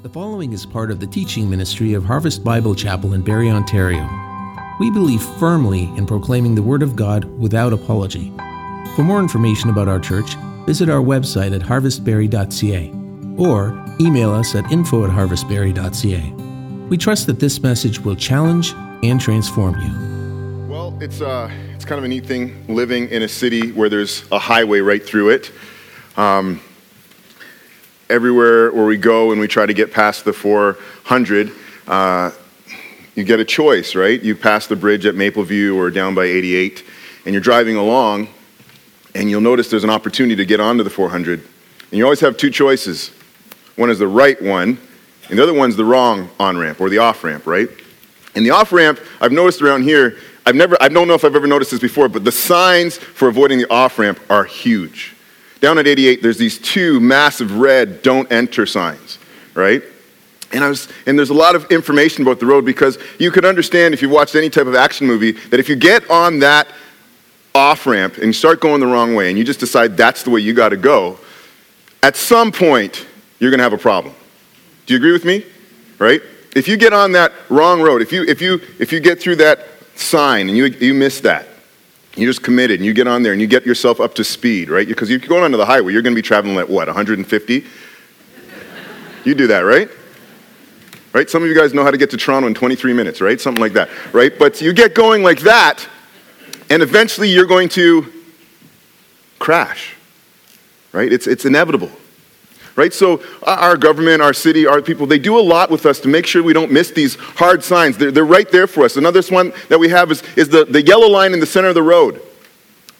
The following is part of the teaching ministry of Harvest Bible Chapel in Barrie, Ontario. We believe firmly in proclaiming the Word of God without apology. For more information about our church, visit our website at harvestbarrie.ca or email us at info at harvestbarrie.ca. We trust that this message will challenge and transform you. Well, it's, uh, it's kind of a neat thing living in a city where there's a highway right through it. Um, everywhere where we go and we try to get past the 400, uh, you get a choice, right? You pass the bridge at Mapleview or down by 88, and you're driving along, and you'll notice there's an opportunity to get onto the 400. And you always have two choices. One is the right one, and the other one's the wrong on ramp or the off ramp, right? And the off ramp, I've noticed around here, I've never, I don't know if I've ever noticed this before, but the signs for avoiding the off ramp are huge. Down at 88, there's these two massive red don't enter signs, right? And, I was, and there's a lot of information about the road because you could understand if you watched any type of action movie that if you get on that off ramp and you start going the wrong way and you just decide that's the way you got to go, at some point you're going to have a problem. Do you agree with me? Right? If you get on that wrong road, if you, if you, if you get through that sign and you, you miss that, you're just committed and you get on there and you get yourself up to speed, right? Because you're going onto the highway, you're going to be traveling at what, 150? You do that, right? Right? Some of you guys know how to get to Toronto in 23 minutes, right? Something like that, right? But you get going like that, and eventually you're going to crash, right? It's, it's inevitable right? So uh, our government, our city, our people, they do a lot with us to make sure we don't miss these hard signs. They're, they're right there for us. Another one that we have is, is the, the yellow line in the center of the road.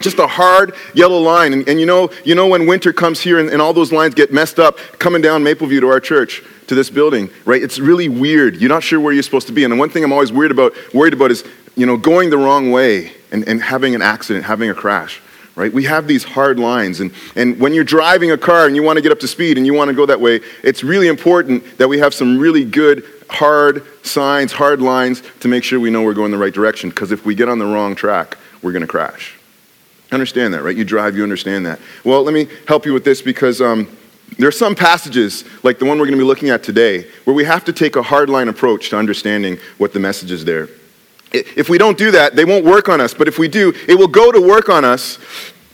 Just a hard yellow line. And, and you, know, you know when winter comes here and, and all those lines get messed up coming down Mapleview to our church, to this building, right? It's really weird. You're not sure where you're supposed to be. And the one thing I'm always worried about, worried about is, you know, going the wrong way and, and having an accident, having a crash right? We have these hard lines. And, and when you're driving a car and you want to get up to speed and you want to go that way, it's really important that we have some really good, hard signs, hard lines to make sure we know we're going the right direction. Because if we get on the wrong track, we're going to crash. Understand that, right? You drive, you understand that. Well, let me help you with this because um, there are some passages, like the one we're going to be looking at today, where we have to take a hard line approach to understanding what the message is there. If we don't do that, they won't work on us. But if we do, it will go to work on us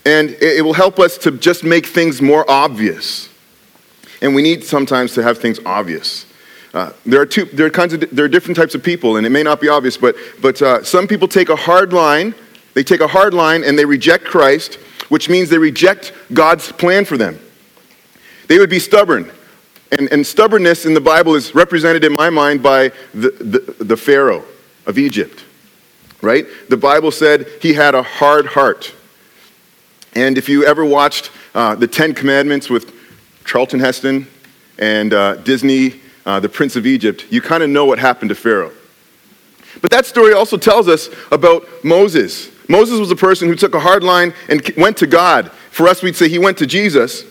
and it will help us to just make things more obvious. And we need sometimes to have things obvious. Uh, there, are two, there, are kinds of, there are different types of people, and it may not be obvious, but, but uh, some people take a hard line. They take a hard line and they reject Christ, which means they reject God's plan for them. They would be stubborn. And, and stubbornness in the Bible is represented in my mind by the, the, the Pharaoh of Egypt, right? The Bible said he had a hard heart. And if you ever watched uh, The Ten Commandments with Charlton Heston and uh, Disney, uh, The Prince of Egypt, you kind of know what happened to Pharaoh. But that story also tells us about Moses. Moses was a person who took a hard line and went to God. For us, we'd say he went to Jesus,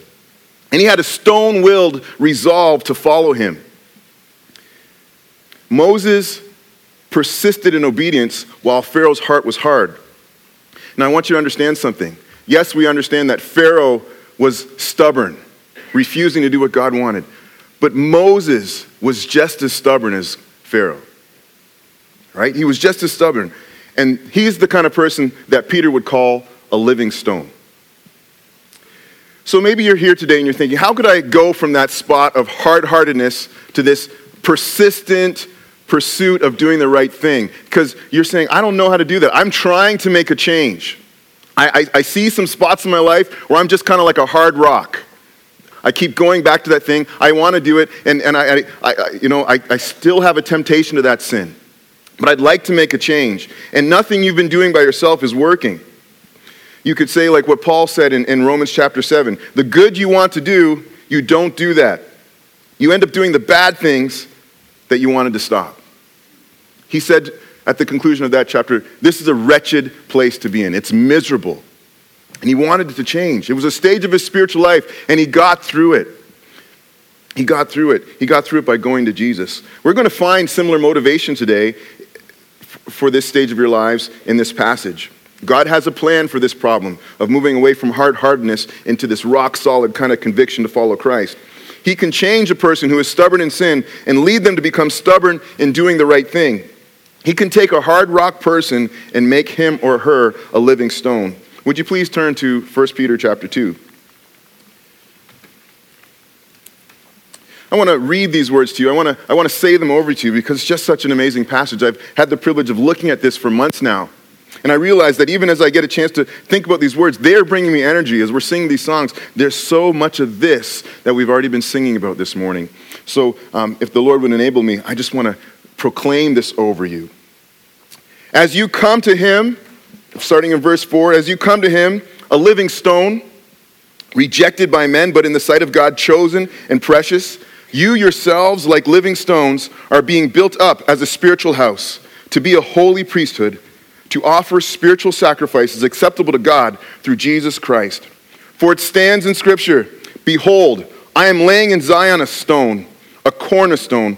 and he had a stone willed resolve to follow him. Moses persisted in obedience while Pharaoh's heart was hard. Now, I want you to understand something. Yes, we understand that Pharaoh was stubborn, refusing to do what God wanted. But Moses was just as stubborn as Pharaoh. Right? He was just as stubborn. And he's the kind of person that Peter would call a living stone. So maybe you're here today and you're thinking, how could I go from that spot of hard heartedness to this persistent, pursuit of doing the right thing. Because you're saying, I don't know how to do that. I'm trying to make a change. I, I, I see some spots in my life where I'm just kind of like a hard rock. I keep going back to that thing. I want to do it, and, and I, I, I you know, I, I still have a temptation to that sin. But I'd like to make a change. And nothing you've been doing by yourself is working. You could say, like what Paul said in, in Romans chapter 7 the good you want to do, you don't do that. You end up doing the bad things that you wanted to stop. He said at the conclusion of that chapter, This is a wretched place to be in. It's miserable. And he wanted it to change. It was a stage of his spiritual life, and he got through it. He got through it. He got through it by going to Jesus. We're going to find similar motivation today for this stage of your lives in this passage. God has a plan for this problem of moving away from hard hardness into this rock solid kind of conviction to follow Christ. He can change a person who is stubborn in sin and lead them to become stubborn in doing the right thing. He can take a hard rock person and make him or her a living stone. Would you please turn to 1 Peter chapter 2? I want to read these words to you. I want to, I want to say them over to you because it's just such an amazing passage. I've had the privilege of looking at this for months now. And I realize that even as I get a chance to think about these words, they are bringing me energy as we're singing these songs. There's so much of this that we've already been singing about this morning. So um, if the Lord would enable me, I just want to proclaim this over you. As you come to Him, starting in verse 4, as you come to Him, a living stone, rejected by men, but in the sight of God, chosen and precious, you yourselves, like living stones, are being built up as a spiritual house to be a holy priesthood to offer spiritual sacrifices acceptable to God through Jesus Christ. For it stands in Scripture Behold, I am laying in Zion a stone, a cornerstone,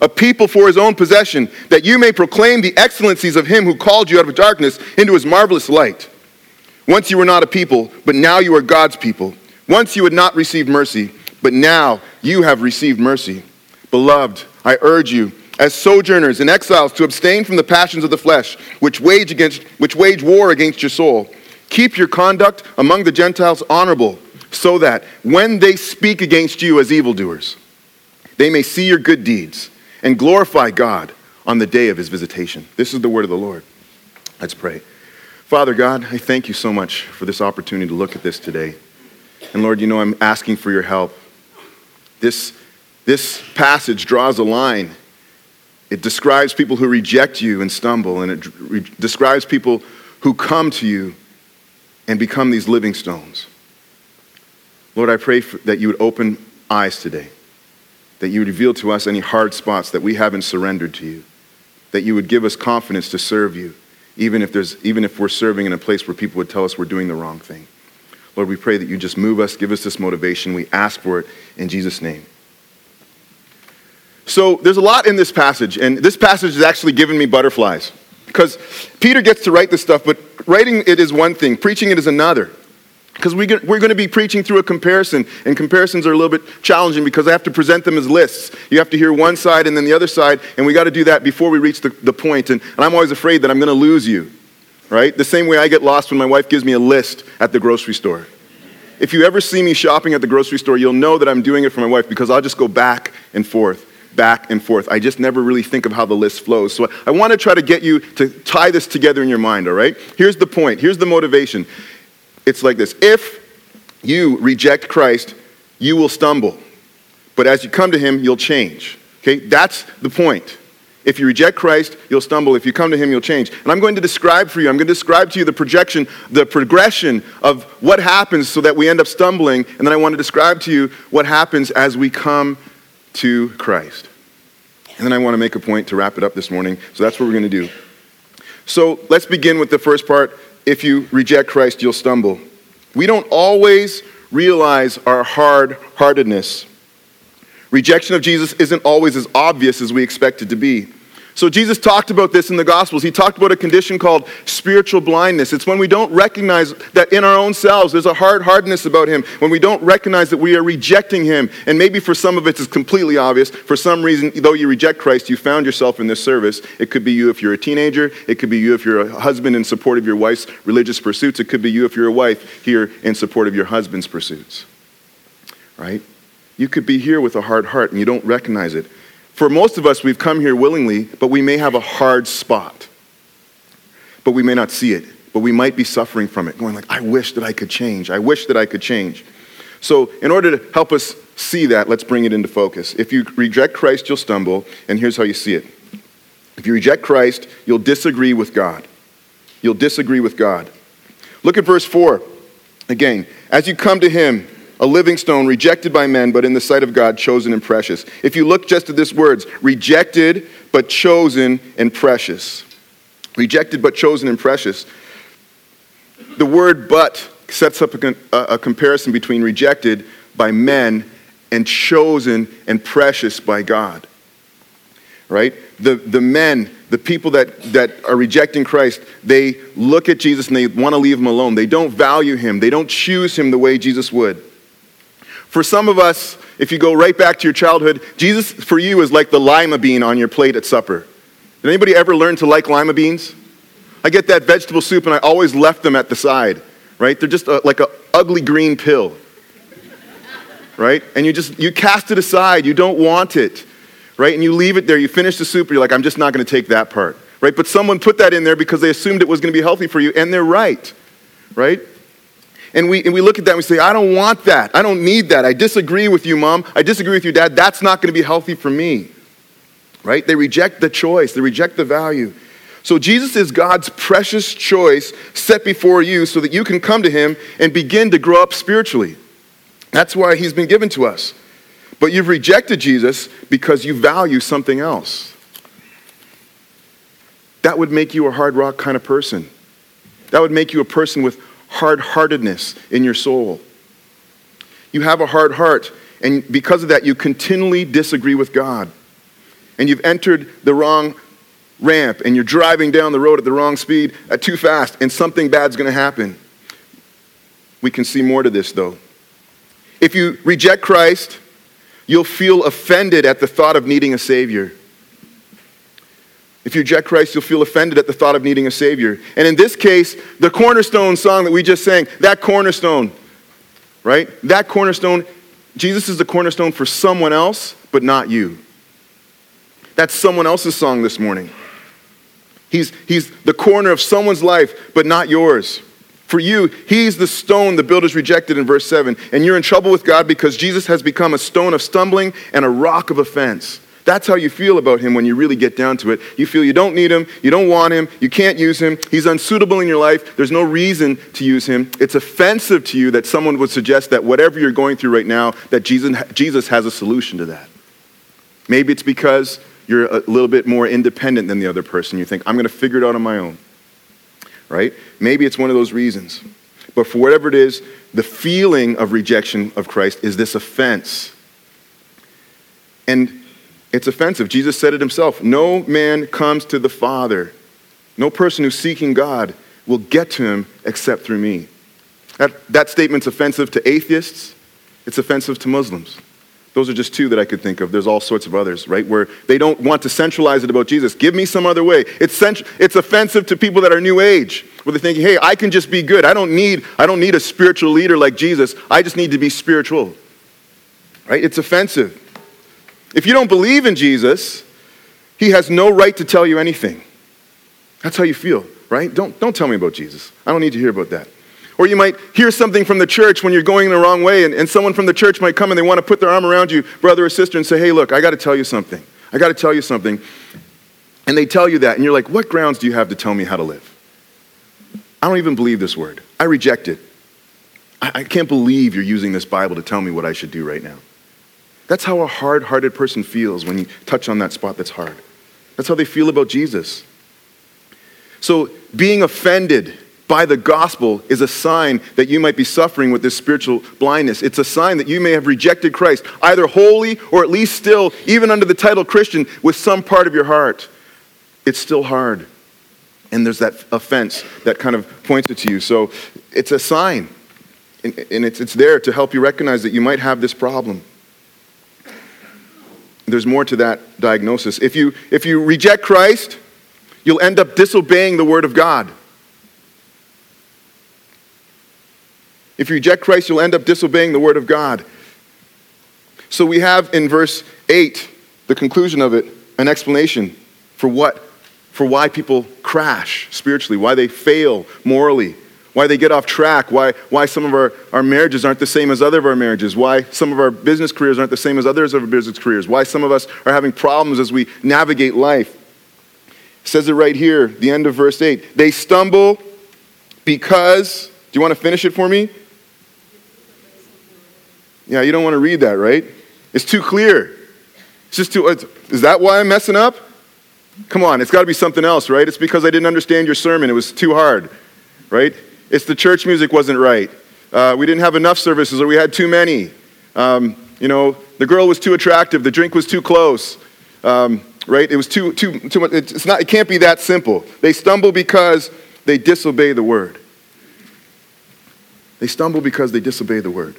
a people for his own possession, that you may proclaim the excellencies of him who called you out of darkness into his marvelous light. Once you were not a people, but now you are God's people. Once you had not received mercy, but now you have received mercy. Beloved, I urge you, as sojourners and exiles, to abstain from the passions of the flesh, which wage, against, which wage war against your soul. Keep your conduct among the Gentiles honorable, so that when they speak against you as evildoers, they may see your good deeds and glorify God on the day of his visitation. This is the word of the Lord. Let's pray. Father God, I thank you so much for this opportunity to look at this today. And Lord, you know I'm asking for your help. This, this passage draws a line. It describes people who reject you and stumble, and it re- describes people who come to you and become these living stones. Lord, I pray for, that you would open eyes today, that you reveal to us any hard spots that we haven't surrendered to you, that you would give us confidence to serve you, even if, there's, even if we're serving in a place where people would tell us we're doing the wrong thing. Lord, we pray that you just move us, give us this motivation. We ask for it in Jesus' name. So there's a lot in this passage, and this passage has actually given me butterflies. Because Peter gets to write this stuff, but writing it is one thing, preaching it is another. Because we we're going to be preaching through a comparison, and comparisons are a little bit challenging because I have to present them as lists. You have to hear one side and then the other side, and we got to do that before we reach the, the point. And, and I'm always afraid that I'm going to lose you, right? The same way I get lost when my wife gives me a list at the grocery store. If you ever see me shopping at the grocery store, you'll know that I'm doing it for my wife because I'll just go back and forth back and forth. I just never really think of how the list flows. So I want to try to get you to tie this together in your mind, all right? Here's the point, here's the motivation. It's like this if you reject Christ, you will stumble. But as you come to Him, you'll change. Okay? That's the point. If you reject Christ, you'll stumble. If you come to Him, you'll change. And I'm going to describe for you, I'm going to describe to you the projection, the progression of what happens so that we end up stumbling. And then I want to describe to you what happens as we come to Christ. And then I want to make a point to wrap it up this morning. So that's what we're going to do. So let's begin with the first part. If you reject Christ, you'll stumble. We don't always realize our hard heartedness. Rejection of Jesus isn't always as obvious as we expect it to be. So Jesus talked about this in the Gospels. He talked about a condition called spiritual blindness. It's when we don't recognize that in our own selves there's a hard hardness about Him, when we don't recognize that we are rejecting Him. And maybe for some of it it's completely obvious. For some reason, though you reject Christ, you found yourself in this service. It could be you if you're a teenager. It could be you if you're a husband in support of your wife's religious pursuits. It could be you if you're a wife here in support of your husband's pursuits. Right? You could be here with a hard heart and you don't recognize it. For most of us, we've come here willingly, but we may have a hard spot. But we may not see it, but we might be suffering from it, going like, I wish that I could change. I wish that I could change. So, in order to help us see that, let's bring it into focus. If you reject Christ, you'll stumble, and here's how you see it. If you reject Christ, you'll disagree with God. You'll disagree with God. Look at verse 4 again. As you come to him, a living stone, rejected by men, but in the sight of God, chosen and precious. If you look just at this words, rejected, but chosen and precious. Rejected, but chosen and precious. The word but sets up a, a comparison between rejected by men and chosen and precious by God. Right? The, the men, the people that, that are rejecting Christ, they look at Jesus and they want to leave him alone. They don't value him, they don't choose him the way Jesus would. For some of us, if you go right back to your childhood, Jesus for you is like the lima bean on your plate at supper. Did anybody ever learn to like lima beans? I get that vegetable soup and I always left them at the side, right? They're just a, like an ugly green pill, right? And you just, you cast it aside. You don't want it, right? And you leave it there. You finish the soup, you're like, I'm just not going to take that part, right? But someone put that in there because they assumed it was going to be healthy for you, and they're right, right? And we, and we look at that and we say, I don't want that. I don't need that. I disagree with you, mom. I disagree with you, dad. That's not going to be healthy for me. Right? They reject the choice, they reject the value. So Jesus is God's precious choice set before you so that you can come to him and begin to grow up spiritually. That's why he's been given to us. But you've rejected Jesus because you value something else. That would make you a hard rock kind of person. That would make you a person with hard heartedness in your soul. You have a hard heart, and because of that, you continually disagree with God. And you've entered the wrong ramp, and you're driving down the road at the wrong speed, at too fast, and something bad's going to happen. We can see more to this, though. If you reject Christ, you'll feel offended at the thought of needing a Savior. If you reject Christ, you'll feel offended at the thought of needing a Savior. And in this case, the cornerstone song that we just sang, that cornerstone, right? That cornerstone, Jesus is the cornerstone for someone else, but not you. That's someone else's song this morning. He's, he's the corner of someone's life, but not yours. For you, he's the stone the builders rejected in verse 7. And you're in trouble with God because Jesus has become a stone of stumbling and a rock of offense. That's how you feel about him when you really get down to it. You feel you don't need him, you don't want him, you can't use him, he's unsuitable in your life, there's no reason to use him. It's offensive to you that someone would suggest that whatever you're going through right now, that Jesus, Jesus has a solution to that. Maybe it's because you're a little bit more independent than the other person. You think, I'm going to figure it out on my own. Right? Maybe it's one of those reasons. But for whatever it is, the feeling of rejection of Christ is this offense. And it's offensive. Jesus said it himself No man comes to the Father, no person who's seeking God will get to him except through me. That, that statement's offensive to atheists, it's offensive to Muslims. Those are just two that I could think of. There's all sorts of others, right? Where they don't want to centralize it about Jesus. Give me some other way. It's, cent- it's offensive to people that are new age, where they're thinking, hey, I can just be good. I don't, need, I don't need a spiritual leader like Jesus. I just need to be spiritual. Right? It's offensive. If you don't believe in Jesus, he has no right to tell you anything. That's how you feel, right? Don't, don't tell me about Jesus. I don't need to hear about that. Or you might hear something from the church when you're going the wrong way, and, and someone from the church might come and they want to put their arm around you, brother or sister, and say, hey, look, I got to tell you something. I got to tell you something. And they tell you that, and you're like, what grounds do you have to tell me how to live? I don't even believe this word. I reject it. I, I can't believe you're using this Bible to tell me what I should do right now. That's how a hard hearted person feels when you touch on that spot that's hard. That's how they feel about Jesus. So, being offended by the gospel is a sign that you might be suffering with this spiritual blindness. It's a sign that you may have rejected Christ, either wholly or at least still, even under the title Christian, with some part of your heart. It's still hard. And there's that offense that kind of points it to you. So, it's a sign. And, it's, it's there to help you recognize that you might have this problem there's more to that diagnosis. If you, if you reject Christ, you'll end up disobeying the Word of God. If you reject Christ, you'll end up disobeying the Word of God. So we have in verse 8, the conclusion of it, an explanation for what, for why people crash spiritually, why they fail morally, why they get off track, why, why some of our, our marriages aren't the same as other of our marriages, why some of our business careers aren't the same as others of our business careers, why some of us are having problems as we navigate life. It says it right here, the end of verse 8. They stumble because, do you want to finish it for me? Yeah, you don't want to read that, right? It's too clear. It's just too, is that why I'm messing up? Come on, it's got to be something else, right? It's because I didn't understand your sermon. It was too hard, right? It's the church music wasn't right. Uh, we didn't have enough services or we had too many. Um, you know, the girl was too attractive. The drink was too close. Um, right? It was too, too, too much. It's not, it can't be that simple. They stumble because they disobey the word. They stumble because they disobey the word.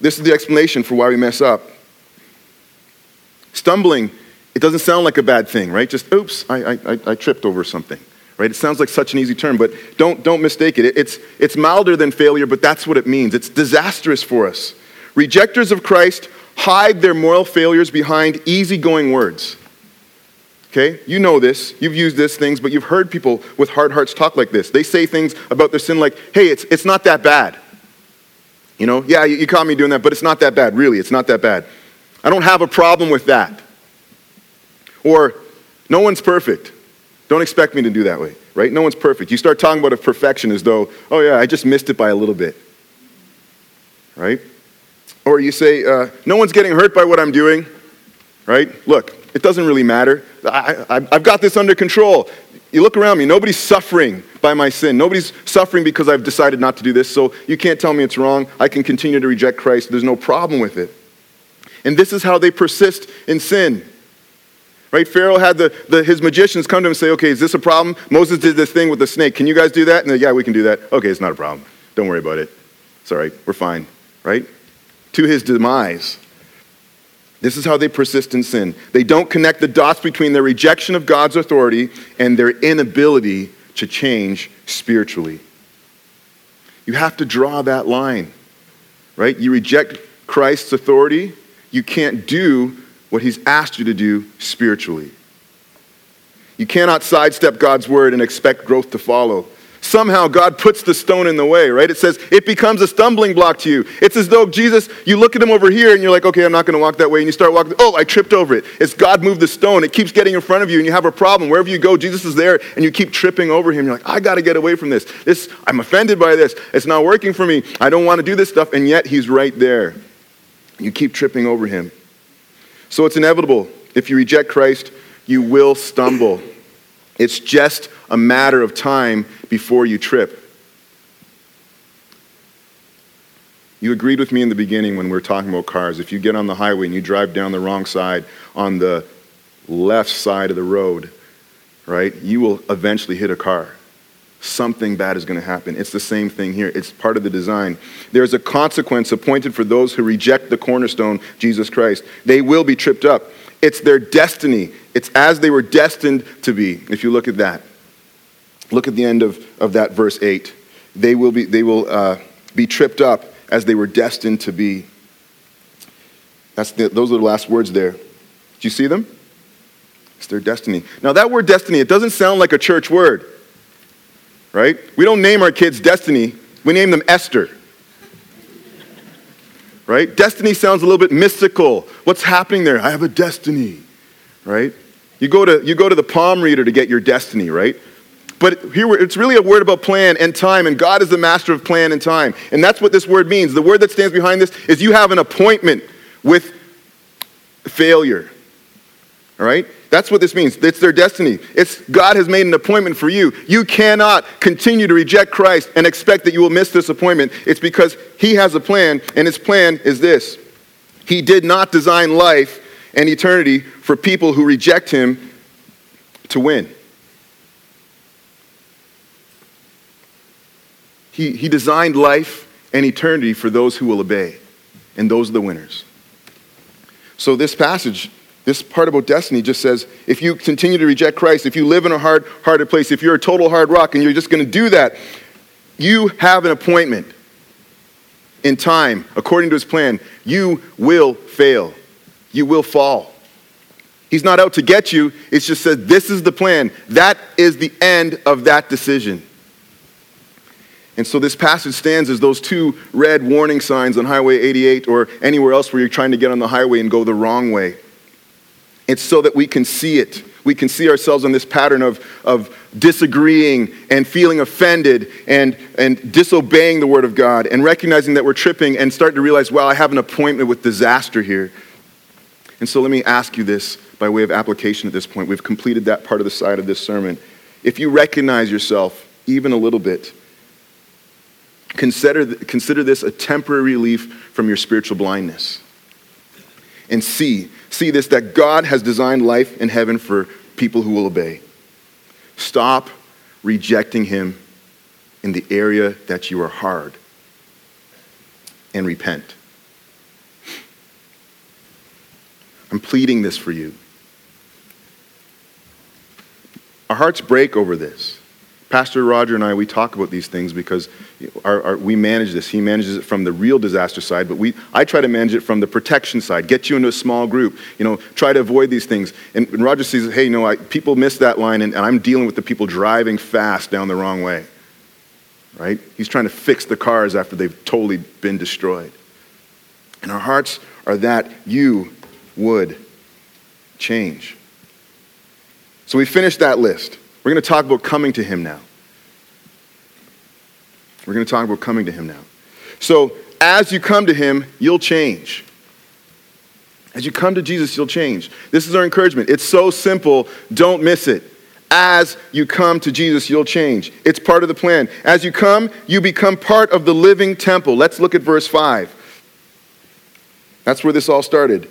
This is the explanation for why we mess up. Stumbling, it doesn't sound like a bad thing, right? Just, oops, I, I, I tripped over something, right? It sounds like such an easy term, but don't, don't mistake it. It's, it's milder than failure, but that's what it means. It's disastrous for us. Rejectors of Christ hide their moral failures behind easygoing words. Okay? You know this. You've used these things, but you've heard people with hard hearts talk like this. They say things about their sin like, hey, it's, it's not that bad. You know, yeah, you, you caught me doing that, but it's not that bad. Really, it's not that bad. I don't have a problem with that. Or, no one's perfect. Don't expect me to do that way, right? No one's perfect. You start talking about a perfection as though, oh, yeah, I just missed it by a little bit, right? Or you say, uh, no one's getting hurt by what I'm doing, right? Look, it doesn't really matter. I, I, I've got this under control. You look around me, nobody's suffering by my sin. Nobody's suffering because I've decided not to do this, so you can't tell me it's wrong. I can continue to reject Christ. There's no problem with it. And this is how they persist in sin. Right? Pharaoh had the, the, his magicians come to him and say, okay, is this a problem? Moses did this thing with the snake. Can you guys do that? And they, yeah, we can do that. Okay, it's not a problem. Don't worry about it. It's all right. We're fine. Right? to his demise. This is how they persist in sin. They don't connect the dots between their rejection of God's authority and their inability to change spiritually. You have to draw that line, right? You reject Christ's authority, you can't do what he's asked you to do spiritually. You cannot sidestep God's word and expect growth to follow somehow God puts the stone in the way, right? It says it becomes a stumbling block to you. It's as though Jesus, you look at him over here and you're like, okay, I'm not going to walk that way. And you start walking, oh, I tripped over it. It's God moved the stone. It keeps getting in front of you and you have a problem. Wherever you go, Jesus is there and you keep tripping over him. You're like, I got to get away from this. This, I'm offended by this. It's not working for me. I don't want to do this stuff. And yet he's right there. You keep tripping over him. So it's inevitable. If you reject Christ, you will stumble. It's just a matter of time before you trip. You agreed with me in the beginning when we were talking about cars. If you get on the highway and you drive down the wrong side on the left side of the road, right, you will eventually hit a car. Something bad is going to happen. It's the same thing here. It's part of the design. There's a consequence appointed for those who reject the cornerstone, Jesus Christ. They will be tripped up. It's their destiny. It's as they were destined to be, if you look at that. Look at the end of, of that verse 8. They will, be, they will uh, be tripped up as they were destined to be. That's the, those are the last words there. Do you see them? It's their destiny. Now, that word destiny, it doesn't sound like a church word, right? We don't name our kids destiny, we name them Esther. Right? Destiny sounds a little bit mystical. What's happening there? I have a destiny, right? You go to, you go to the palm reader to get your destiny, right? But here it's really a word about plan and time, and God is the master of plan and time. And that's what this word means. The word that stands behind this is you have an appointment with failure. All right? That's what this means. It's their destiny. It's God has made an appointment for you. You cannot continue to reject Christ and expect that you will miss this appointment. It's because He has a plan, and His plan is this He did not design life and eternity for people who reject Him to win. He, he designed life and eternity for those who will obey, and those are the winners. So, this passage, this part about destiny just says if you continue to reject Christ, if you live in a hard hearted place, if you're a total hard rock and you're just going to do that, you have an appointment in time, according to his plan. You will fail, you will fall. He's not out to get you. It's just said, this is the plan. That is the end of that decision. And so this passage stands as those two red warning signs on Highway 88 or anywhere else where you're trying to get on the highway and go the wrong way. It's so that we can see it. we can see ourselves in this pattern of, of disagreeing and feeling offended and, and disobeying the Word of God and recognizing that we're tripping and starting to realize, wow, I have an appointment with disaster here. And so let me ask you this by way of application at this point. We've completed that part of the side of this sermon. If you recognize yourself even a little bit, consider, consider this a temporary relief from your spiritual blindness. And see, see this that God has designed life in heaven for people who will obey. Stop rejecting Him in the area that you are hard and repent. I'm pleading this for you. Our hearts break over this. Pastor Roger and I, we talk about these things because our, our, we manage this. He manages it from the real disaster side, but we, I try to manage it from the protection side. Get you into a small group. You know, try to avoid these things. And, and Roger sees, hey, you know, I, people miss that line, and, and I'm dealing with the people driving fast down the wrong way. Right? He's trying to fix the cars after they've totally been destroyed. And our hearts are that you would change. So we finished that list. We're going to talk about coming to Him now. We're going to talk about coming to Him now. So as you come to Him, you'll change. As you come to Jesus, you'll change. This is our encouragement. It's so simple, don't miss it. As you come to Jesus, you'll change. It's part of the plan. As you come, you become part of the living temple. Let's look at verse 5. That's where this all started.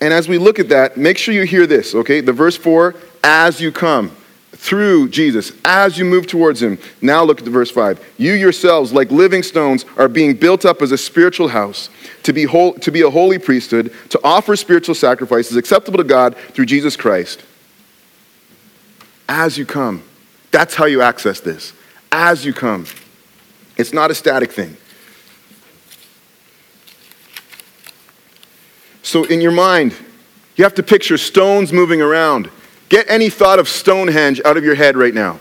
And as we look at that, make sure you hear this, okay? The verse 4 as you come through Jesus, as you move towards Him. Now look at the verse 5. You yourselves, like living stones, are being built up as a spiritual house to be, whole, to be a holy priesthood, to offer spiritual sacrifices acceptable to God through Jesus Christ. As you come. That's how you access this. As you come. It's not a static thing. So, in your mind, you have to picture stones moving around. Get any thought of Stonehenge out of your head right now.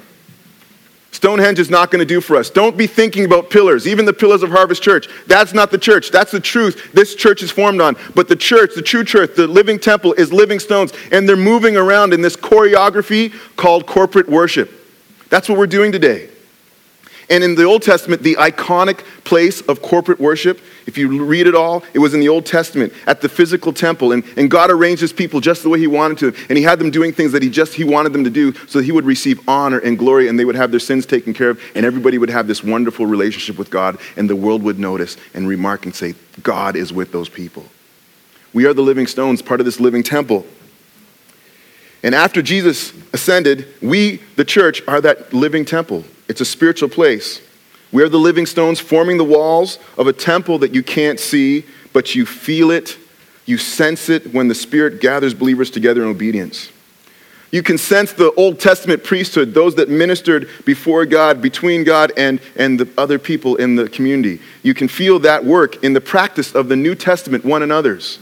Stonehenge is not going to do for us. Don't be thinking about pillars, even the pillars of Harvest Church. That's not the church. That's the truth this church is formed on. But the church, the true church, the living temple is living stones, and they're moving around in this choreography called corporate worship. That's what we're doing today. And in the Old Testament, the iconic place of corporate worship, if you read it all, it was in the Old Testament at the physical temple. And, and God arranged his people just the way he wanted to. And he had them doing things that he just he wanted them to do so that he would receive honor and glory and they would have their sins taken care of. And everybody would have this wonderful relationship with God. And the world would notice and remark and say, God is with those people. We are the living stones, part of this living temple. And after Jesus ascended, we, the church, are that living temple. It's a spiritual place. We are the living stones forming the walls of a temple that you can't see, but you feel it, you sense it when the Spirit gathers believers together in obedience. You can sense the Old Testament priesthood, those that ministered before God, between God and, and the other people in the community. You can feel that work in the practice of the New Testament, one another's.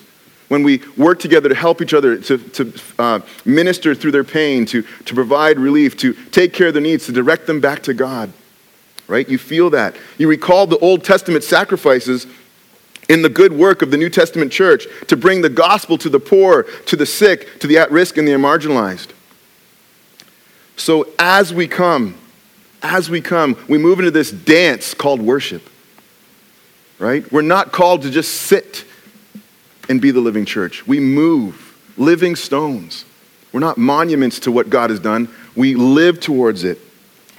When we work together to help each other, to, to uh, minister through their pain, to, to provide relief, to take care of their needs, to direct them back to God. Right? You feel that. You recall the Old Testament sacrifices in the good work of the New Testament church to bring the gospel to the poor, to the sick, to the at risk, and the marginalized. So as we come, as we come, we move into this dance called worship. Right? We're not called to just sit and be the living church. We move, living stones. We're not monuments to what God has done, we live towards it.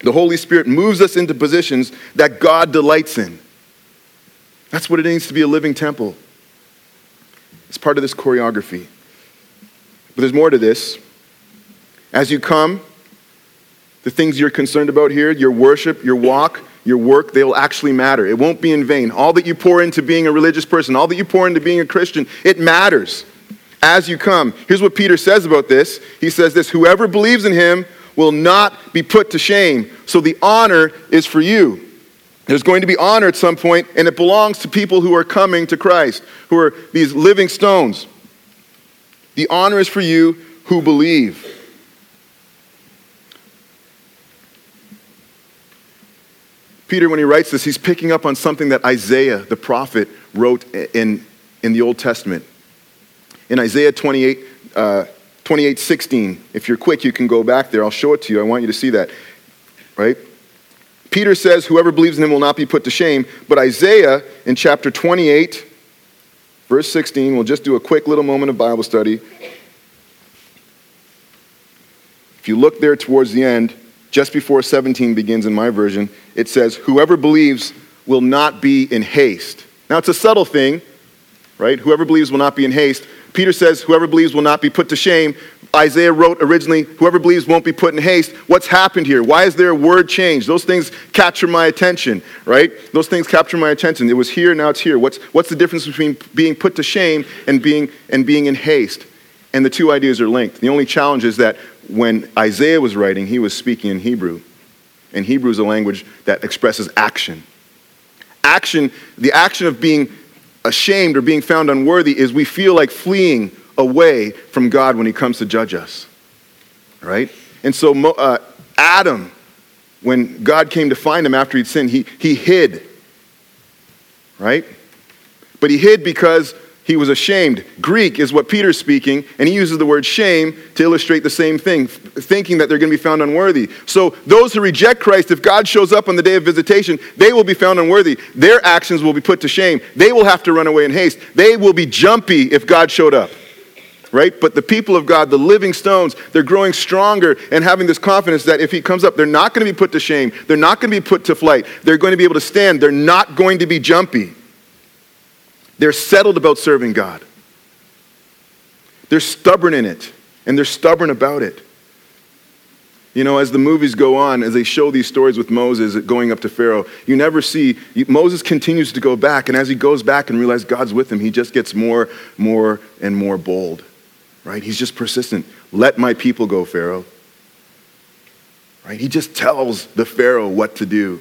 The Holy Spirit moves us into positions that God delights in. That's what it means to be a living temple. It's part of this choreography. But there's more to this. As you come, the things you're concerned about here, your worship, your walk, your work, they'll actually matter. It won't be in vain. All that you pour into being a religious person, all that you pour into being a Christian, it matters as you come. Here's what Peter says about this. He says this Whoever believes in him will not be put to shame. So the honor is for you. There's going to be honor at some point, and it belongs to people who are coming to Christ, who are these living stones. The honor is for you who believe. Peter, when he writes this, he's picking up on something that Isaiah, the prophet, wrote in, in the Old Testament. In Isaiah 28, uh, 28 16. If you're quick, you can go back there. I'll show it to you. I want you to see that. Right? Peter says, Whoever believes in him will not be put to shame. But Isaiah in chapter 28, verse 16, we'll just do a quick little moment of Bible study. If you look there towards the end, just before 17 begins in my version, it says, Whoever believes will not be in haste. Now, it's a subtle thing, right? Whoever believes will not be in haste. Peter says, Whoever believes will not be put to shame. Isaiah wrote originally, Whoever believes won't be put in haste. What's happened here? Why is there a word change? Those things capture my attention, right? Those things capture my attention. It was here, now it's here. What's, what's the difference between being put to shame and being, and being in haste? And the two ideas are linked. The only challenge is that when Isaiah was writing, he was speaking in Hebrew. And Hebrew is a language that expresses action. Action, the action of being ashamed or being found unworthy is we feel like fleeing away from God when he comes to judge us. Right? And so uh, Adam, when God came to find him after he'd sinned, he, he hid. Right? But he hid because he was ashamed. Greek is what Peter's speaking, and he uses the word shame to illustrate the same thing, thinking that they're going to be found unworthy. So, those who reject Christ, if God shows up on the day of visitation, they will be found unworthy. Their actions will be put to shame. They will have to run away in haste. They will be jumpy if God showed up. Right? But the people of God, the living stones, they're growing stronger and having this confidence that if he comes up, they're not going to be put to shame. They're not going to be put to flight. They're going to be able to stand. They're not going to be jumpy. They're settled about serving God. They're stubborn in it, and they're stubborn about it. You know, as the movies go on, as they show these stories with Moses going up to Pharaoh, you never see, Moses continues to go back, and as he goes back and realizes God's with him, he just gets more, more, and more bold, right? He's just persistent. Let my people go, Pharaoh. Right? He just tells the Pharaoh what to do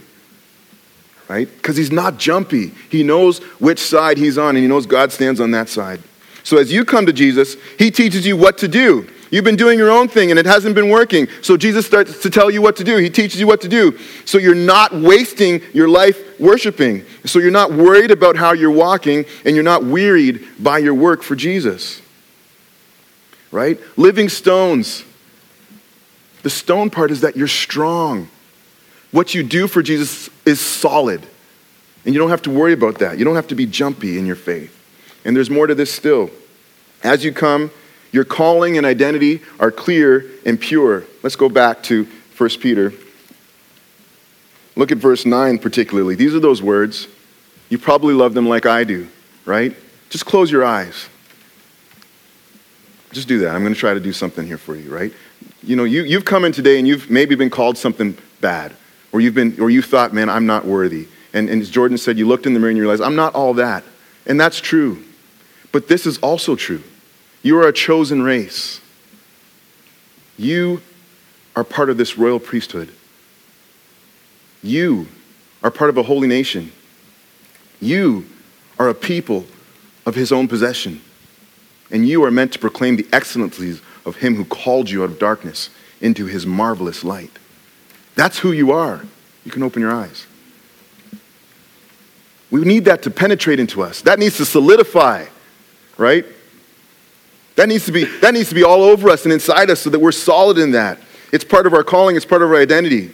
right? Because he's not jumpy. He knows which side he's on, and he knows God stands on that side. So as you come to Jesus, he teaches you what to do. You've been doing your own thing and it hasn't been working. So Jesus starts to tell you what to do. He teaches you what to do. So you're not wasting your life worshiping. So you're not worried about how you're walking and you're not wearied by your work for Jesus. Right? Living stones. The stone part is that you're strong. What you do for Jesus is solid. And you don't have to worry about that. You don't have to be jumpy in your faith. And there's more to this still. As you come, your calling and identity are clear and pure. Let's go back to 1 Peter. Look at verse 9 particularly. These are those words. You probably love them like I do, right? Just close your eyes. Just do that. I'm going to try to do something here for you, right? You know, you, you've come in today and you've maybe been called something bad or you've been, or you thought, man, I'm not worthy. And, and as Jordan said, you looked in the mirror and you realized, I'm not all that. And that's true. But this is also true. You are a chosen race. You are part of this royal priesthood. You are part of a holy nation. You are a people of his own possession. And you are meant to proclaim the excellencies of him who called you out of darkness into his marvelous light. That's who you are. You can open your eyes. We need that to penetrate into us. That needs to solidify, right? That needs to be, that needs to be all over us and inside us so that we're solid in that. It's part of our calling, it's part of our identity.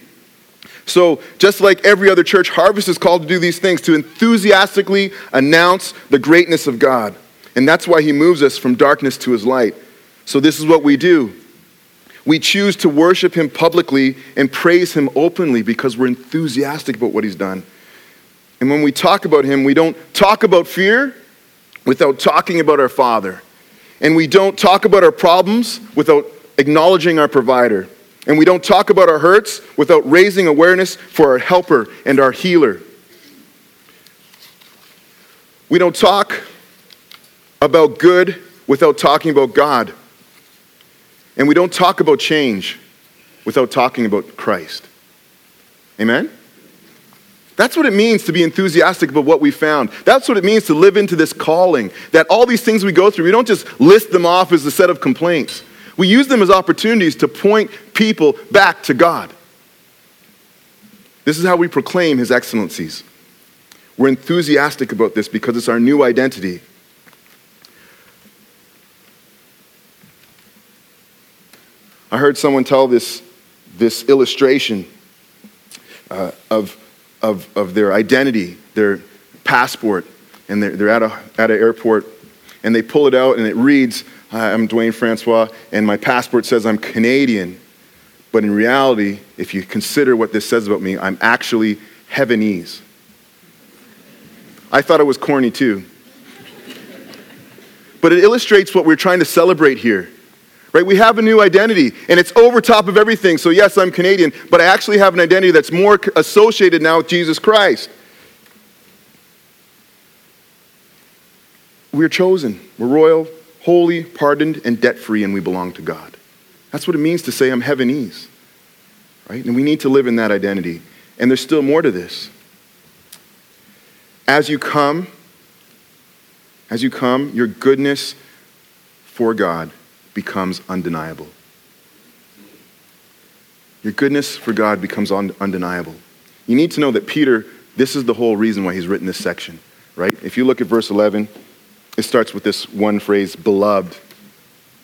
So, just like every other church, Harvest is called to do these things, to enthusiastically announce the greatness of God. And that's why He moves us from darkness to His light. So, this is what we do. We choose to worship him publicly and praise him openly because we're enthusiastic about what he's done. And when we talk about him, we don't talk about fear without talking about our Father. And we don't talk about our problems without acknowledging our provider. And we don't talk about our hurts without raising awareness for our helper and our healer. We don't talk about good without talking about God. And we don't talk about change without talking about Christ. Amen? That's what it means to be enthusiastic about what we found. That's what it means to live into this calling. That all these things we go through, we don't just list them off as a set of complaints. We use them as opportunities to point people back to God. This is how we proclaim His excellencies. We're enthusiastic about this because it's our new identity. I heard someone tell this, this illustration uh, of, of, of their identity, their passport, and they're, they're at, a, at an airport, and they pull it out, and it reads, I'm Dwayne Francois, and my passport says I'm Canadian. But in reality, if you consider what this says about me, I'm actually Heavenese. I thought it was corny too. But it illustrates what we're trying to celebrate here. Right? We have a new identity, and it's over top of everything. So, yes, I'm Canadian, but I actually have an identity that's more associated now with Jesus Christ. We're chosen. We're royal, holy, pardoned, and debt free, and we belong to God. That's what it means to say I'm Heavenese. Right? And we need to live in that identity. And there's still more to this. As you come, as you come, your goodness for God becomes undeniable. Your goodness for God becomes undeniable. You need to know that Peter, this is the whole reason why he's written this section, right? If you look at verse 11, it starts with this one phrase, beloved,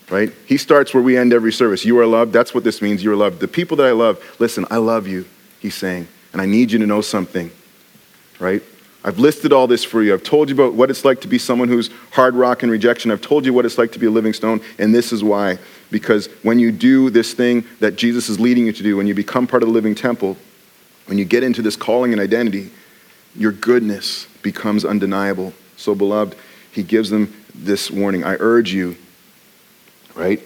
right? He starts where we end every service. You are loved. That's what this means. You are loved. The people that I love, listen, I love you, he's saying, and I need you to know something, right? I've listed all this for you. I've told you about what it's like to be someone who's hard rock and rejection. I've told you what it's like to be a living stone, and this is why. Because when you do this thing that Jesus is leading you to do, when you become part of the living temple, when you get into this calling and identity, your goodness becomes undeniable. So, beloved, he gives them this warning I urge you, right?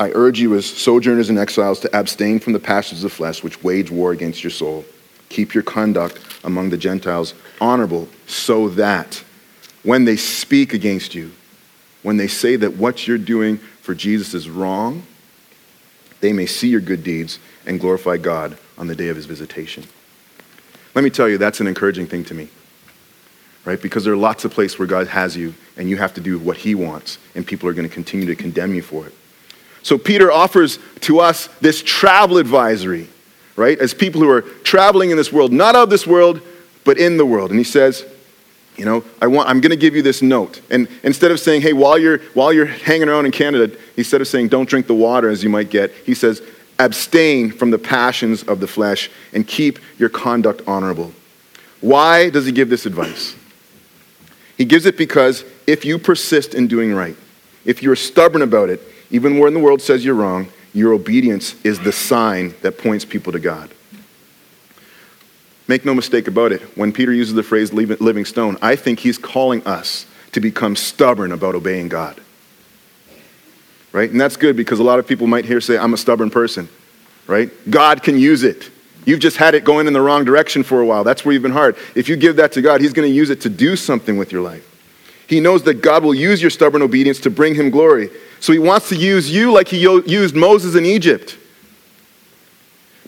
I urge you as sojourners and exiles to abstain from the passions of the flesh which wage war against your soul. Keep your conduct among the Gentiles honorable, so that when they speak against you, when they say that what you're doing for Jesus is wrong, they may see your good deeds and glorify God on the day of his visitation. Let me tell you, that's an encouraging thing to me, right? Because there are lots of places where God has you and you have to do what he wants, and people are going to continue to condemn you for it. So Peter offers to us this travel advisory, right? As people who are traveling in this world, not of this world, but in the world. And he says, you know, I want, I'm going to give you this note. And instead of saying, hey, while you're, while you're hanging around in Canada, instead of saying, don't drink the water as you might get, he says, abstain from the passions of the flesh and keep your conduct honorable. Why does he give this advice? He gives it because if you persist in doing right, if you're stubborn about it, even when the world says you're wrong, your obedience is the sign that points people to God. Make no mistake about it, when Peter uses the phrase living stone, I think he's calling us to become stubborn about obeying God. Right? And that's good because a lot of people might hear say, I'm a stubborn person. Right? God can use it. You've just had it going in the wrong direction for a while. That's where you've been hard. If you give that to God, He's going to use it to do something with your life. He knows that God will use your stubborn obedience to bring Him glory. So He wants to use you like He used Moses in Egypt.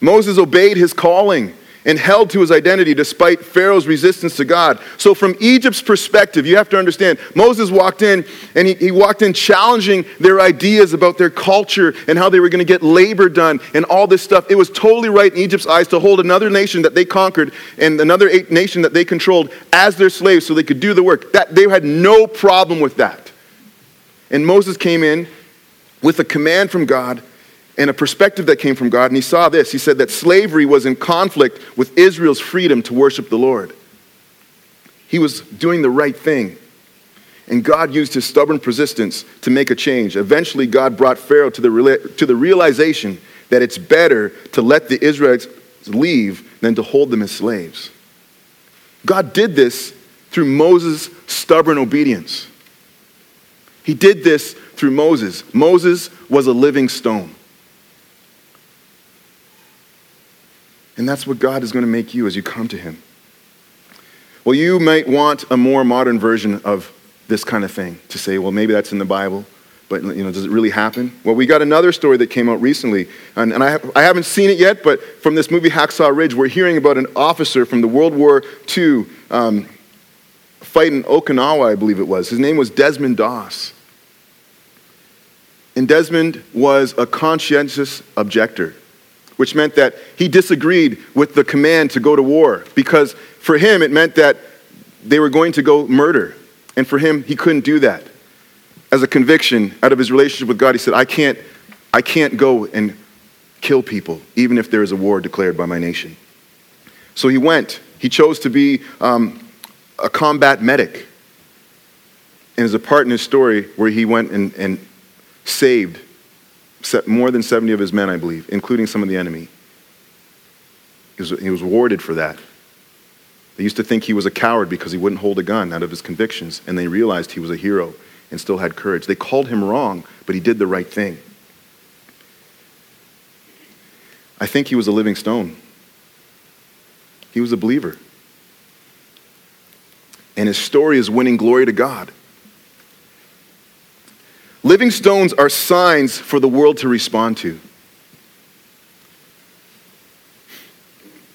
Moses obeyed His calling and held to his identity despite Pharaoh's resistance to God. So, from Egypt's perspective, you have to understand Moses walked in and he, he walked in challenging their ideas about their culture and how they were going to get labor done and all this stuff. It was totally right in Egypt's eyes to hold another nation that they conquered and another nation that they controlled as their slaves so they could do the work. That, they had no problem with that. And Moses came in with a command from God and a perspective that came from God. And he saw this. He said that slavery was in conflict with Israel's freedom to worship the Lord. He was doing the right thing. And God used his stubborn persistence to make a change. Eventually, God brought Pharaoh to the, to the realization that it's better to let the Israelites leave than to hold them as slaves. God did this through Moses' stubborn obedience. He did this through Moses. Moses was a living stone. And that's what God is going to make you as you come to Him. Well, you might want a more modern version of this kind of thing to say, well, maybe that's in the Bible, but you know, does it really happen? Well, we got another story that came out recently, and, and I, have, I haven't seen it yet, but from this movie Hacksaw Ridge, we're hearing about an officer from the World War II um, fight in Okinawa, I believe it was. His name was Desmond Doss. And Desmond was a conscientious objector which meant that he disagreed with the command to go to war because for him it meant that they were going to go murder. And for him, he couldn't do that. As a conviction out of his relationship with God, he said, I can't, I can't go and kill people, even if there is a war declared by my nation. So he went. He chose to be um, a combat medic. And there's a part in his story where he went and, and saved more than 70 of his men, I believe, including some of the enemy. He was, he was rewarded for that. They used to think he was a coward because he wouldn't hold a gun out of his convictions, and they realized he was a hero and still had courage. They called him wrong, but he did the right thing. I think he was a living stone. He was a believer. And his story is winning glory to God. Living stones are signs for the world to respond to.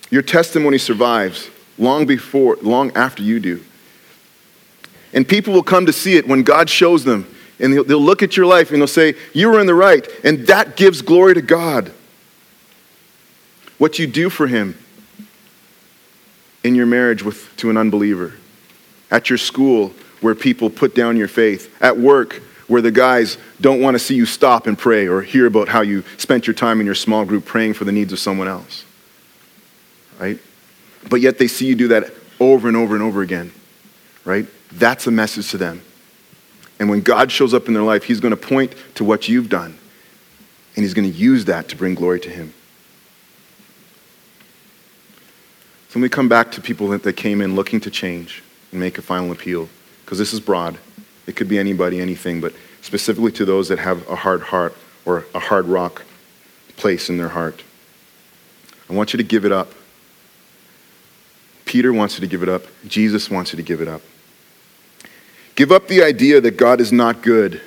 Your testimony survives long before, long after you do. And people will come to see it when God shows them. And they'll, they'll look at your life and they'll say, You were in the right. And that gives glory to God. What you do for Him in your marriage with, to an unbeliever, at your school where people put down your faith, at work where the guys don't want to see you stop and pray or hear about how you spent your time in your small group praying for the needs of someone else. Right? But yet they see you do that over and over and over again. Right? That's a message to them. And when God shows up in their life, He's going to point to what you've done. And He's going to use that to bring glory to Him. So let me come back to people that, that came in looking to change and make a final appeal, because this is broad. It could be anybody, anything, but specifically to those that have a hard heart or a hard rock place in their heart. I want you to give it up. Peter wants you to give it up. Jesus wants you to give it up. Give up the idea that God is not good,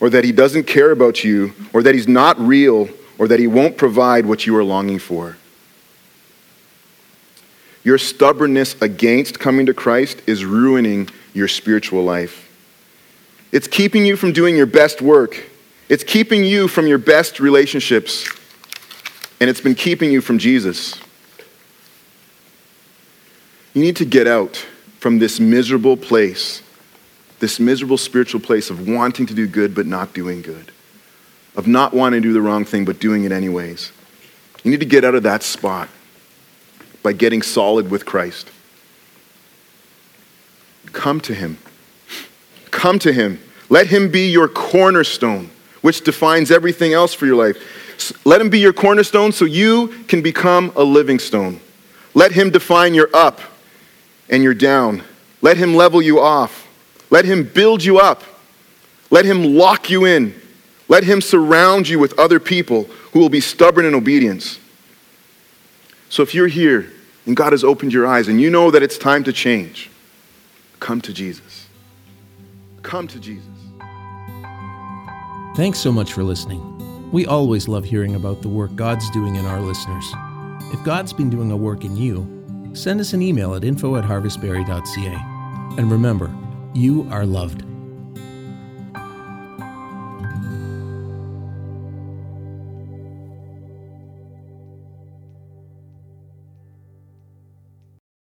or that He doesn't care about you, or that He's not real, or that He won't provide what you are longing for. Your stubbornness against coming to Christ is ruining your spiritual life. It's keeping you from doing your best work. It's keeping you from your best relationships. And it's been keeping you from Jesus. You need to get out from this miserable place this miserable spiritual place of wanting to do good but not doing good, of not wanting to do the wrong thing but doing it anyways. You need to get out of that spot by getting solid with Christ. Come to Him. Come to Him. Let Him be your cornerstone, which defines everything else for your life. Let Him be your cornerstone so you can become a living stone. Let Him define your up and your down. Let Him level you off. Let him build you up. Let him lock you in. Let him surround you with other people who will be stubborn in obedience. So if you're here and God has opened your eyes and you know that it's time to change, come to Jesus. Come to Jesus. Thanks so much for listening. We always love hearing about the work God's doing in our listeners. If God's been doing a work in you, send us an email at info at harvestbarrie.ca. And remember, you are loved.